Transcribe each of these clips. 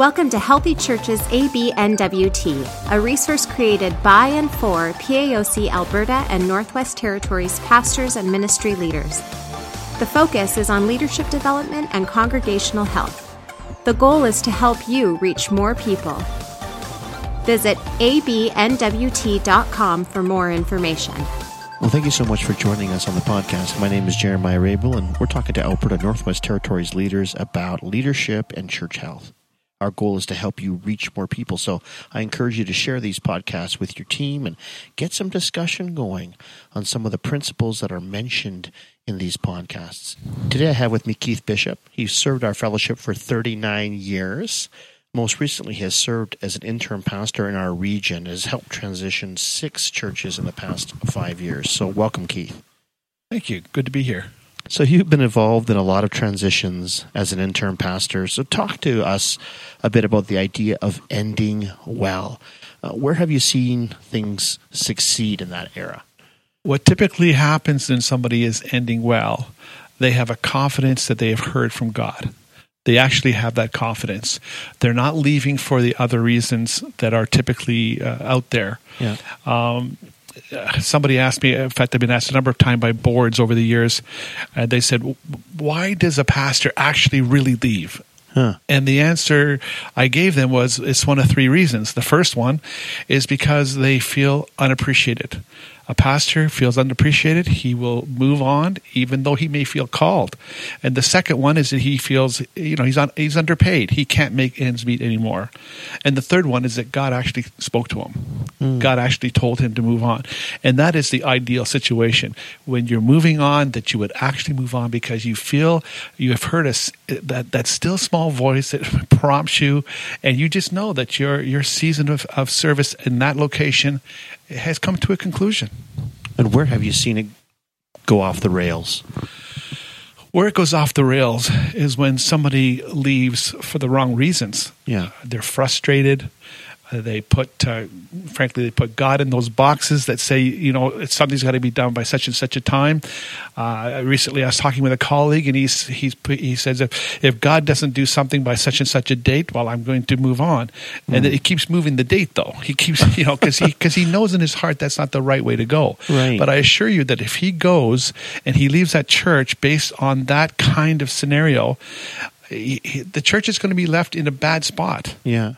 Welcome to Healthy Churches ABNWT, a resource created by and for PAOC Alberta and Northwest Territories pastors and ministry leaders. The focus is on leadership development and congregational health. The goal is to help you reach more people. Visit abnwt.com for more information. Well, thank you so much for joining us on the podcast. My name is Jeremiah Rabel, and we're talking to Alberta Northwest Territories leaders about leadership and church health. Our goal is to help you reach more people. So I encourage you to share these podcasts with your team and get some discussion going on some of the principles that are mentioned in these podcasts. Today I have with me Keith Bishop. He's served our fellowship for 39 years. Most recently, he has served as an interim pastor in our region, has helped transition six churches in the past five years. So, welcome, Keith. Thank you. Good to be here. So you've been involved in a lot of transitions as an interim pastor. So talk to us a bit about the idea of ending well. Uh, where have you seen things succeed in that era? What typically happens when somebody is ending well, they have a confidence that they have heard from God. They actually have that confidence. They're not leaving for the other reasons that are typically uh, out there. Yeah. Um, Uh, somebody asked me, in fact, I've been asked a number of times by boards over the years, and they said, why does a pastor actually really leave? Huh. And the answer I gave them was it's one of three reasons. The first one is because they feel unappreciated a pastor feels unappreciated, he will move on, even though he may feel called. And the second one is that he feels, you know, he's on, he's underpaid. He can't make ends meet anymore. And the third one is that God actually spoke to him. Mm. God actually told him to move on. And that is the ideal situation when you're moving on, that you would actually move on because you feel you have heard a, that that still small voice that prompts you, and you just know that your your season of, of service in that location has come to a conclusion. And where have you seen it go off the rails? Where it goes off the rails is when somebody leaves for the wrong reasons. Yeah. They're frustrated. They put, uh, frankly, they put God in those boxes that say, you know, something's got to be done by such and such a time. Uh, recently, I was talking with a colleague, and he's he's he says if if God doesn't do something by such and such a date, well, I'm going to move on, mm. and it keeps moving the date though. He keeps, you know, because he because he knows in his heart that's not the right way to go. Right. But I assure you that if he goes and he leaves that church based on that kind of scenario, he, he, the church is going to be left in a bad spot. Yeah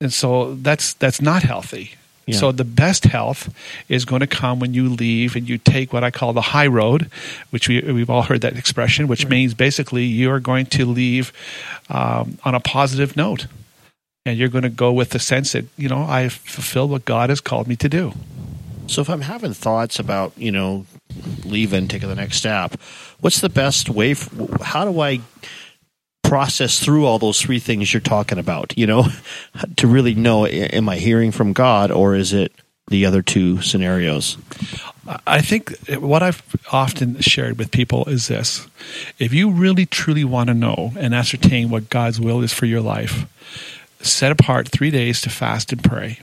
and so that's that's not healthy. Yeah. So the best health is going to come when you leave and you take what I call the high road, which we we've all heard that expression, which right. means basically you're going to leave um, on a positive note, and you're going to go with the sense that you know I've fulfilled what God has called me to do. So if I'm having thoughts about you know leaving, taking the next step, what's the best way? For, how do I process through all those three things you're talking about, you know, to really know am I hearing from God or is it the other two scenarios? I think what I've often shared with people is this. If you really truly want to know and ascertain what God's will is for your life, set apart three days to fast and pray.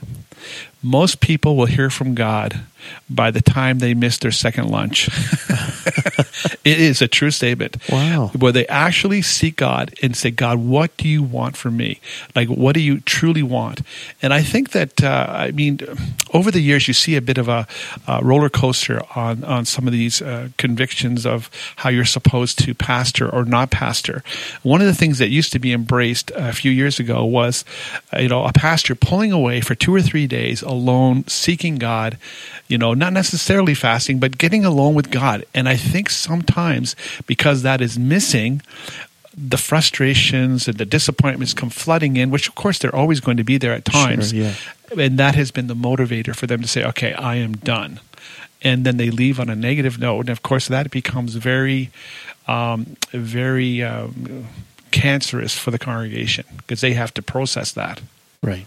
Most people will hear from God by the time they miss their second lunch. it is a true statement. Wow. Where they actually seek God and say, God, what do you want from me? Like, what do you truly want? And I think that, uh, I mean, over the years, you see a bit of a, roller coaster on, on some of these uh, convictions of how you're supposed to pastor or not pastor. One of the things that used to be embraced a few years ago was, uh, you know, a pastor pulling away for two or three days alone, seeking God, you know, not necessarily fasting, but getting alone with God. And I think sometimes because that is missing, the frustrations and the disappointments come flooding in, which of course they're always going to be there at times. Sure, yeah. And that has been the motivator for them to say, okay, I am done. And then they leave on a negative note. And of course, that becomes very, um, very um, cancerous for the congregation because they have to process that. Right.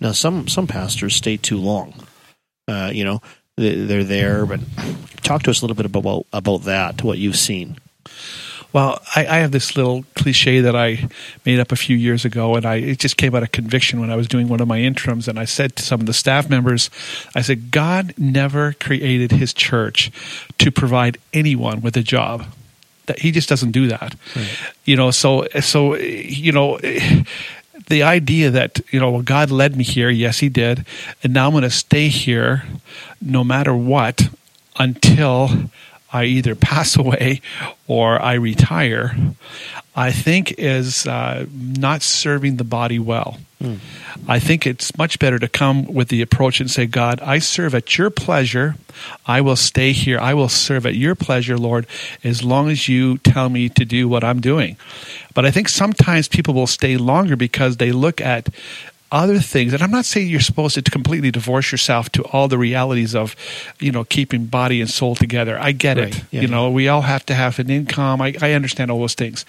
Now, some some pastors stay too long. Uh, you know, they're there, but talk to us a little bit about about that. What you've seen. Well, I, I, have this little cliche that I made up a few years ago, and I it just came out of conviction when I was doing one of my interims, and I said to some of the staff members, I said, God never created His church to provide anyone with a job. That He just doesn't do that. Right. You know, so so you know the idea that you know well, God led me here, yes, He did, and now I'm going to stay here, no matter what, until I either pass away or I retire, I think is uh, not serving the body well. Mm. I think it's much better to come with the approach and say, God, I serve at your pleasure. I will stay here. I will serve at your pleasure, Lord, as long as you tell me to do what I'm doing. But I think sometimes people will stay longer because they look at other things and i'm not saying you're supposed to completely divorce yourself to all the realities of you know keeping body and soul together i get right. it yeah, you know we all have to have an income I, I understand all those things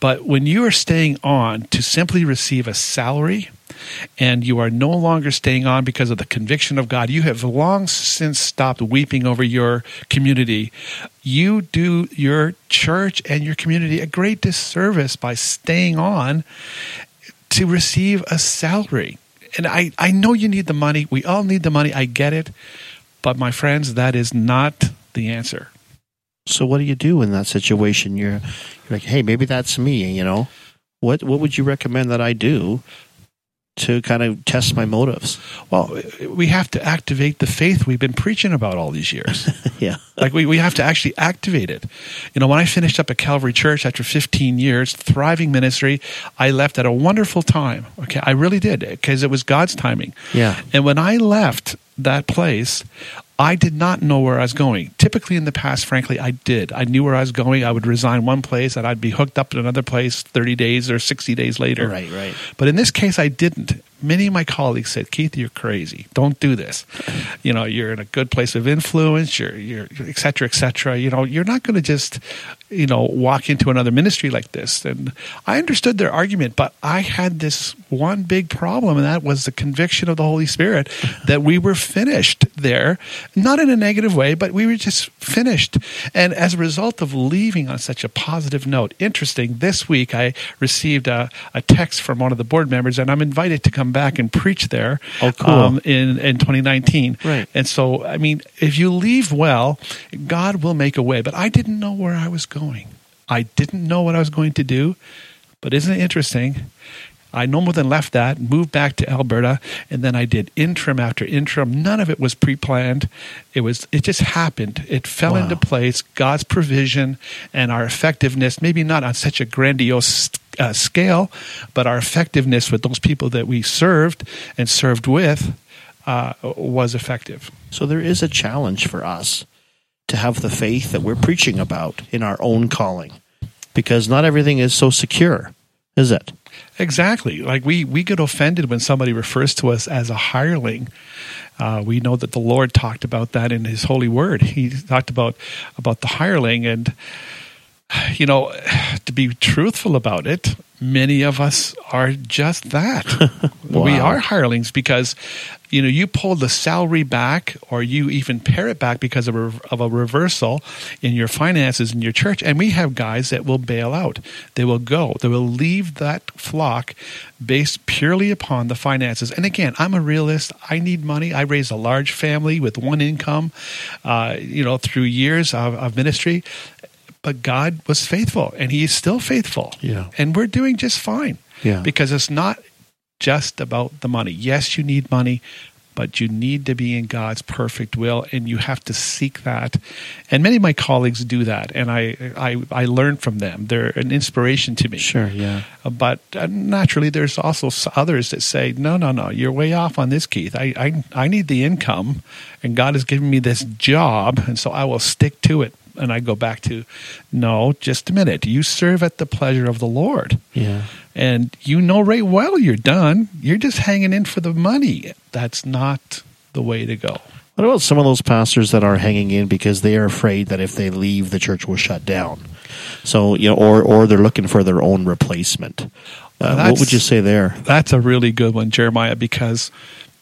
but when you are staying on to simply receive a salary and you are no longer staying on because of the conviction of God. You have long since stopped weeping over your community. You do your church and your community a great disservice by staying on to receive a salary. And I, I know you need the money. We all need the money. I get it. But my friends, that is not the answer. So what do you do in that situation? You're, you're like, hey, maybe that's me, you know? What what would you recommend that I do to kind of test my motives? Well, we have to activate the faith we've been preaching about all these years. yeah. Like we, we have to actually activate it. You know, when I finished up at Calvary Church after 15 years, thriving ministry, I left at a wonderful time. Okay. I really did because it was God's timing. Yeah. And when I left that place, I did not know where I was going. Typically in the past, frankly, I did. I knew where I was going. I would resign one place and I'd be hooked up in another place 30 days or 60 days later. Right, right. But in this case, I didn't many of my colleagues said, Keith, you're crazy. Don't do this. You know, you're in a good place of influence, you're, you're, et cetera, et cetera. You know, you're not going to just, you know, walk into another ministry like this. And I understood their argument, but I had this one big problem, and that was the conviction of the Holy Spirit that we were finished there, not in a negative way, but we were just finished. And as a result of leaving on such a positive note, interesting, this week I received a, a text from one of the board members, and I'm invited to come back and preach there. Oh, cool. Um, in in 2019. Right. And so, I mean, if you leave well, God will make a way. But I didn't know where I was going. I didn't know what I was going to do. But isn't it interesting? I no more than left that, moved back to Alberta, and then I did interim after interim. None of it was pre-planned. It was it just happened. It fell wow. into place. God's provision and our effectiveness, maybe not on such a grandiose uh, scale, but our effectiveness with those people that we served and served with uh, was effective. So there is a challenge for us to have the faith that we're preaching about in our own calling, because not everything is so secure, is it? Exactly. Like we, we get offended when somebody refers to us as a hireling. Uh, we know that the Lord talked about that in His holy word. He talked about about the hireling, and you know, to be truthful about it, many of us are just that. wow. We are hirelings because, you know, you pull the salary back or you even pare it back because of a, of a reversal in your finances in your church. And we have guys that will bail out. They will go. They will leave that flock based purely upon the finances. And again, I'm a realist. I need money. I raised a large family with one income, uh, you know, through years of, of ministry but God was faithful and he is still faithful. Yeah. And we're doing just fine. Yeah. Because it's not just about the money. Yes, you need money, but you need to be in God's perfect will and you have to seek that. And many of my colleagues do that and I I, I learn from them. They're an inspiration to me. Sure, yeah. Uh, but uh, naturally there's also others that say, "No, no, no, you're way off on this, Keith. I I I need the income and God has given me this job and so I will stick to it." And I go back to, no, just a minute. You serve at the pleasure of the Lord. Yeah. And you know right well you're done. You're just hanging in for the money. That's not the way to go. What about some of those pastors that are hanging in because they are afraid that if they leave, the church will shut down? So you know, or or they're looking for their own replacement. Uh, what would you say there? That's a really good one, Jeremiah, because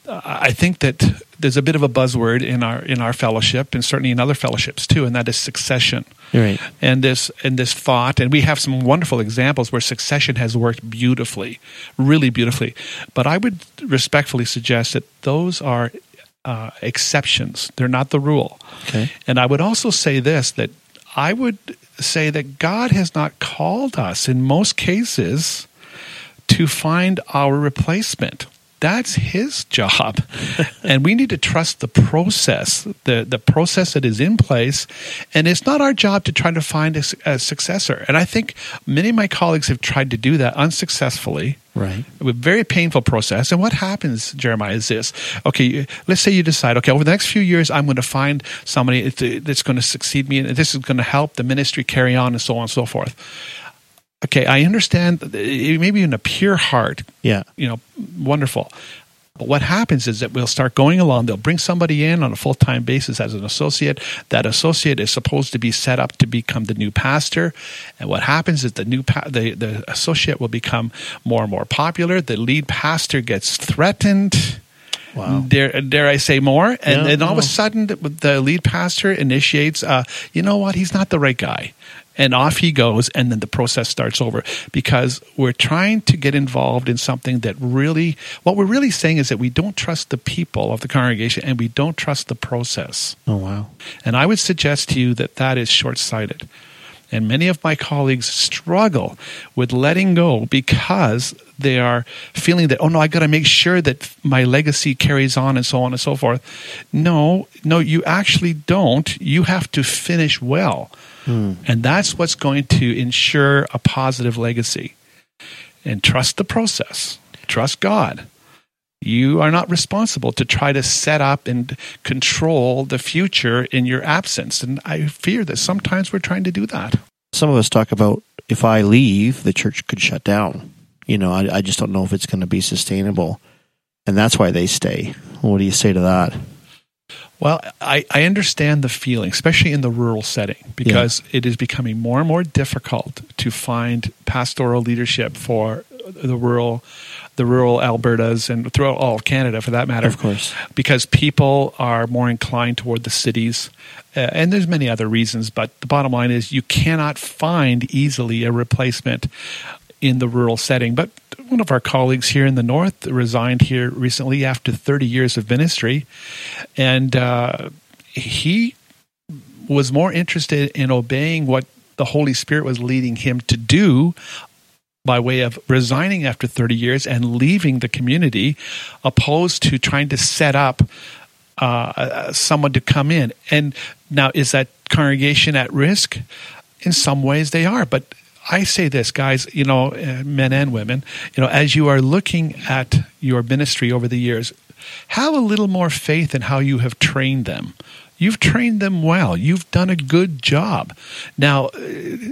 I think that there's a bit of a buzzword in our in our fellowship, and certainly in other fellowships too, and that is succession. Right. And this and this thought, and we have some wonderful examples where succession has worked beautifully, really beautifully. But I would respectfully suggest that those are uh, exceptions; they're not the rule. Okay. And I would also say this: that I would say that God has not called us in most cases to find our replacement. That's his job. and we need to trust the process, the, the process that is in place. And it's not our job to try to find a, a successor. And I think many of my colleagues have tried to do that unsuccessfully. Right. With very painful process. And what happens, Jeremiah, is this. Okay, let's say you decide, okay, over the next few years, I'm going to find somebody that's going to succeed me, and this is going to help the ministry carry on, and so on and so forth okay, I understand maybe in a pure heart, yeah, you know, wonderful. But what happens is that we'll start going along. They'll bring somebody in on a full time basis as an associate. That associate is supposed to be set up to become the new pastor. And what happens is the new pa- the the associate will become more and more popular. The lead pastor gets threatened. Wow. Dare, dare I say more? And Yeah, then all of a sudden, the lead pastor initiates, uh, you know what? He's not the right guy. And off he goes, and then the process starts over because we're trying to get involved in something that really, what we're really saying is that we don't trust the people of the congregation and we don't trust the process. Oh wow. And I would suggest to you that that is short sighted. And many of my colleagues struggle with letting go because they are feeling that, oh no, I got to make sure that my legacy carries on and so on and so forth. No, no, you actually don't. You have to finish well. Hmm. And that's what's going to ensure a positive legacy. And trust the process, trust God. You are not responsible to try to set up and control the future in your absence. And I fear that sometimes we're trying to do that. Some of us talk about if I leave, the church could shut down. You know, I, I just don't know if it's going to be sustainable, and that's why they stay. What do you say to that? Well, I, I understand the feeling, especially in the rural setting, because it is becoming more and more difficult to find pastoral leadership for the rural, the rural Albertas and throughout all of Canada, for that matter. Of course. because people are more inclined toward the cities, uh, and there's many other reasons. But the bottom line is, you cannot find easily a replacement in the rural setting. But one of our colleagues here in the north resigned here recently after 30 years of ministry, and uh, he was more interested in obeying what the Holy Spirit was leading him to do by way of resigning after 30 years and leaving the community, opposed to trying to set up uh, someone to come in. And now, is that congregation at risk? In some ways, they are. But I say this, guys, you know, uh, men and women, you know, as you are looking at your ministry over the years, have a little more faith in how you have trained them. You've trained them well. You've done a good job. Now, uh,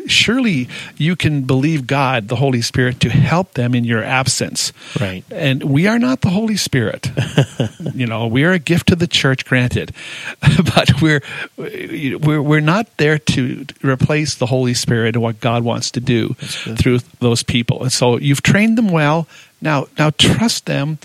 surely you can believe God, the Holy Spirit, to help them in your absence. Right. And we are not the Holy Spirit. you know, we are a gift to the church, granted, but we're we're we're not there to replace the Holy Spirit and what God wants to do through those people. And so you've trained them well. Now, now trust them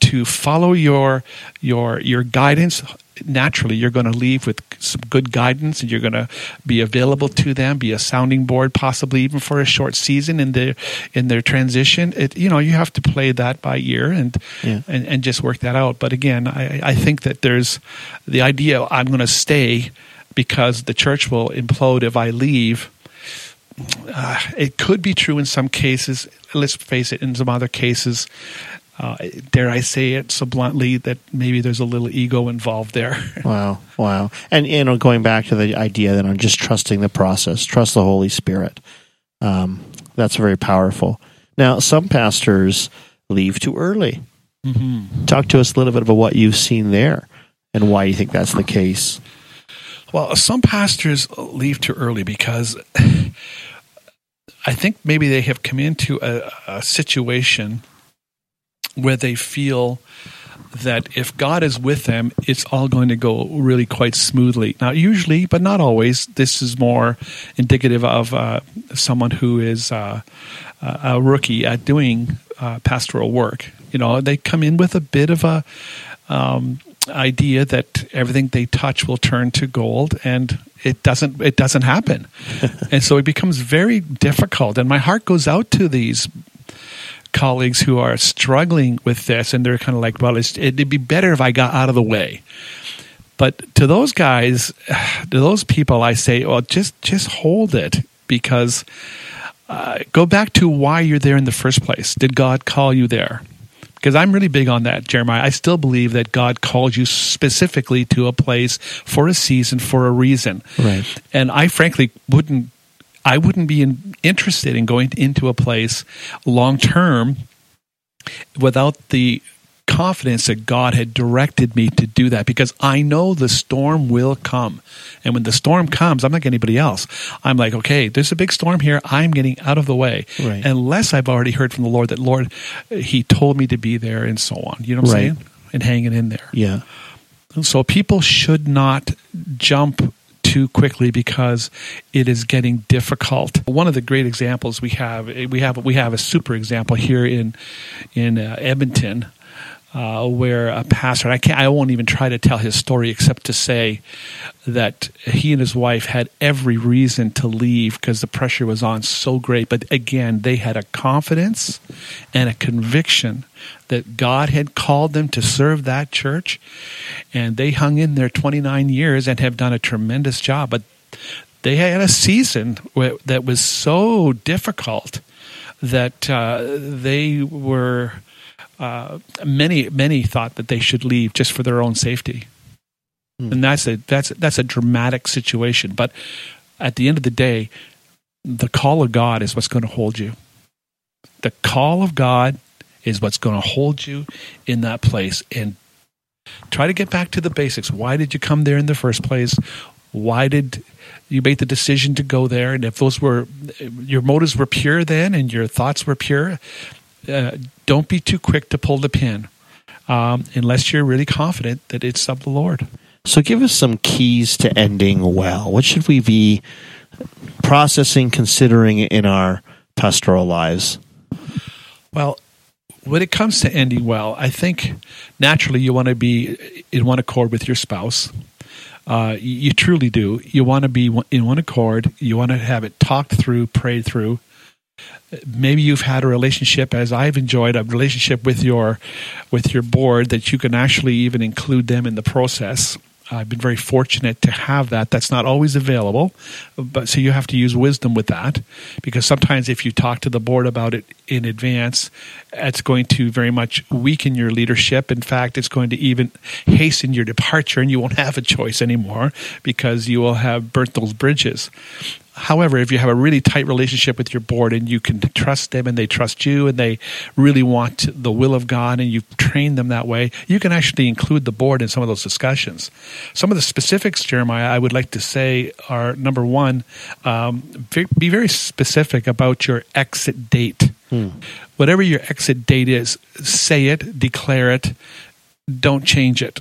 to follow your your your guidance naturally you're going to leave with some good guidance and you're going to be available to them be a sounding board possibly even for a short season in their in their transition it you know you have to play that by ear and Yeah. and, and just work that out but again i i think that there's the idea i'm going to stay because the church will implode if i leave uh, it could be true in some cases. Let's face it, in some other cases, uh, dare I say it so bluntly, that maybe there's a little ego involved there. Wow, wow. And you know, going back to the idea that I'm just trusting the process, trust the Holy Spirit. Um, that's very powerful. Now, some pastors leave too early. mm-hmm. Talk to us a little bit about what you've seen there and why you think that's the case. Well, some pastors leave too early because I think maybe they have come into a, a situation where they feel that if God is with them, it's all going to go really quite smoothly. Now, usually, but not always, this is more indicative of uh, someone who is uh, a rookie at doing uh, pastoral work. You know, they come in with a bit of a um, idea that everything they touch will turn to gold, and it doesn't. It doesn't happen, and so it becomes very difficult. And my heart goes out to these colleagues who are struggling with this, and they're kind of like, "Well, it's, it'd be better if I got out of the way." But to those guys, to those people, I say, "Well, just just hold it," because uh, go back to why you're there in the first place. Did God call you there? Because I'm really big on that, Jeremiah. I still believe that God called you specifically to a place for a season, for a reason. Right. And I frankly wouldn't I wouldn't be in, interested in going into a place long term without the confidence that God had directed me to do that because I know the storm will come. And when the storm comes, I'm like anybody else. I'm like, okay, there's a big storm here. I'm getting out of the way. Right. Unless I've already heard from the Lord that, Lord, He told me to be there and so on. You know what I'm Right. saying? And hanging in there. Yeah. So people should not jump too quickly because it is getting difficult. One of the great examples we have we have we have a super example here in in uh, Edmonton. Uh, where a pastor, I can't, I won't even try to tell his story except to say that he and his wife had every reason to leave because the pressure was on so great. But again, they had a confidence and a conviction that God had called them to serve that church, and they hung in there 29 years and have done a tremendous job. But they had a season that was so difficult that uh, they were uh, many many thought that they should leave just for their own safety, and that's a that's that's a dramatic situation. But at the end of the day, the call of God is what's going to hold you. The call of God is what's going to hold you in that place, and try to get back to the basics. Why did you come there in the first place? Why did you make the decision to go there? And if those were your motives were pure then, and your thoughts were pure, uh, don't be too quick to pull the pin, um, unless you're really confident that it's of the Lord. So give us some keys to ending well. What should we be processing, considering in our pastoral lives? Well, when it comes to ending well, I think naturally you want to be in one accord with your spouse. Uh, you, you truly do. You want to be in one accord. You want to have it talked through, prayed through. Maybe you've had a relationship, as I've enjoyed, a relationship with your with your board that you can actually even include them in the process. I've been very fortunate to have that. That's not always available, but so you have to use wisdom with that because sometimes if you talk to the board about it in advance, it's going to very much weaken your leadership. In fact, it's going to even hasten your departure and you won't have a choice anymore because you will have burnt those bridges. However, if you have a really tight relationship with your board and you can trust them and they trust you and they really want the will of God and you've trained them that way, you can actually include the board in some of those discussions. Some of the specifics, Jeremiah, I would like to say are number one, um, be very specific about your exit date. Whatever your exit date is, say it, declare it, don't change it.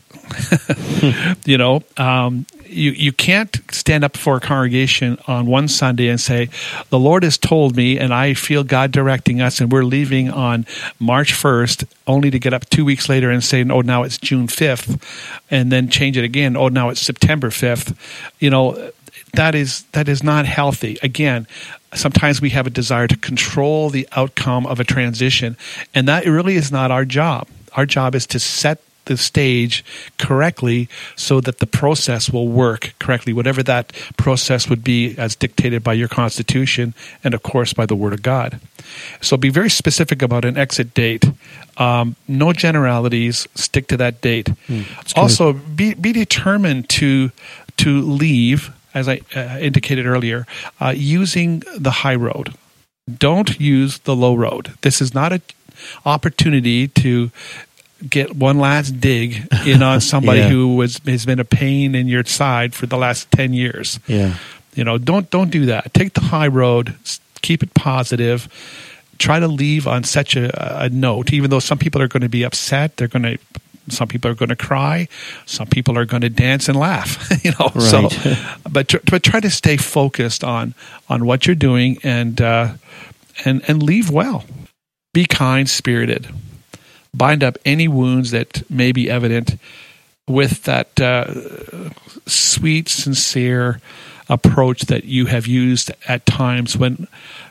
you know, um, you you can't stand up for a congregation on one Sunday and say, "The Lord has told me, and I feel God directing us, and we're leaving on March 1st, only to get up two weeks later and say, "Oh, now it's June fifth," and then change it again. Oh, now it's September fifth. You know, that is that is not healthy. Again, sometimes we have a desire to control the outcome of a transition, and that really is not our job. Our job is to set the stage correctly so that the process will work correctly, whatever that process would be as dictated by your constitution and, of course, by the Word of God. So be very specific about an exit date. Um, no generalities, stick to that date. also, be, be determined to, to leave, as I uh, indicated earlier, uh, using the high road. Don't use the low road. This is not an opportunity to get one last dig in on somebody Yeah. who was has been a pain in your side for the last 10 years. Yeah. you know don't don't do that. Take the high road. Keep it positive. Try to leave on such a, a note. Even though some people are going to be upset they're going to some people are going to cry some people are going to dance and laugh you know so but tr- but try to stay focused on on what you're doing and uh and and leave well. Be kind spirited bind up any wounds that may be evident with that uh, sweet, sincere approach that you have used at times when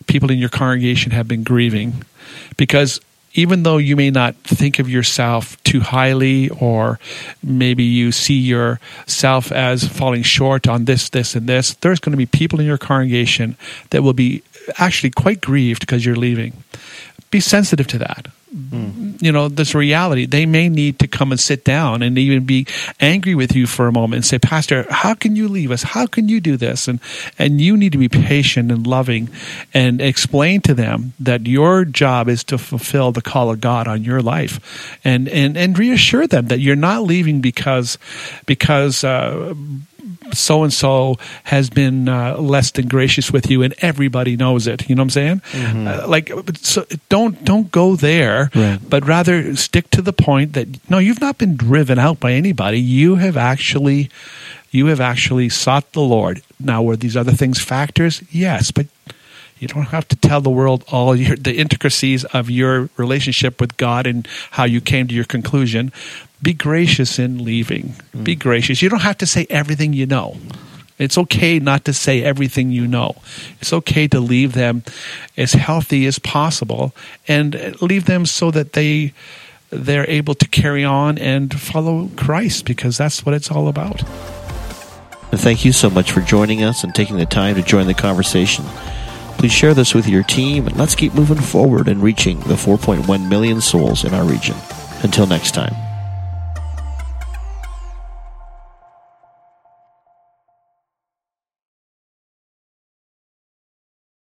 people in your congregation have been grieving. Because even though you may not think of yourself too highly, or maybe you see yourself as falling short on this, this, and this, there's going to be people in your congregation that will be actually quite grieved because you're leaving. Be sensitive to that. Mm. You know, this reality. They may need to come and sit down and even be angry with you for a moment and say, Pastor, how can you leave us? How can you do this? And and you need to be patient and loving and explain to them that your job is to fulfill the call of God on your life. And and, and reassure them that you're not leaving because because uh, so and so has been uh, less than gracious with you, and everybody knows it. You know what I'm saying? Mm-hmm. Uh, like, so don't don't go there, right. but rather stick to the point that no, you've not been driven out by anybody. You have actually, you have actually sought the Lord. Now, were these other things factors? Yes, but you don't have to tell the world all your, the intricacies of your relationship with God and how you came to your conclusion be gracious in leaving. Mm. Be gracious. You don't have to say everything you know. It's okay not to say everything you know. It's okay to leave them as healthy as possible and leave them so that they they're able to carry on and follow Christ because that's what it's all about. Thank you so much for joining us and taking the time to join the conversation. Please share this with your team and let's keep moving forward and reaching the 4.1 million souls in our region. Until next time.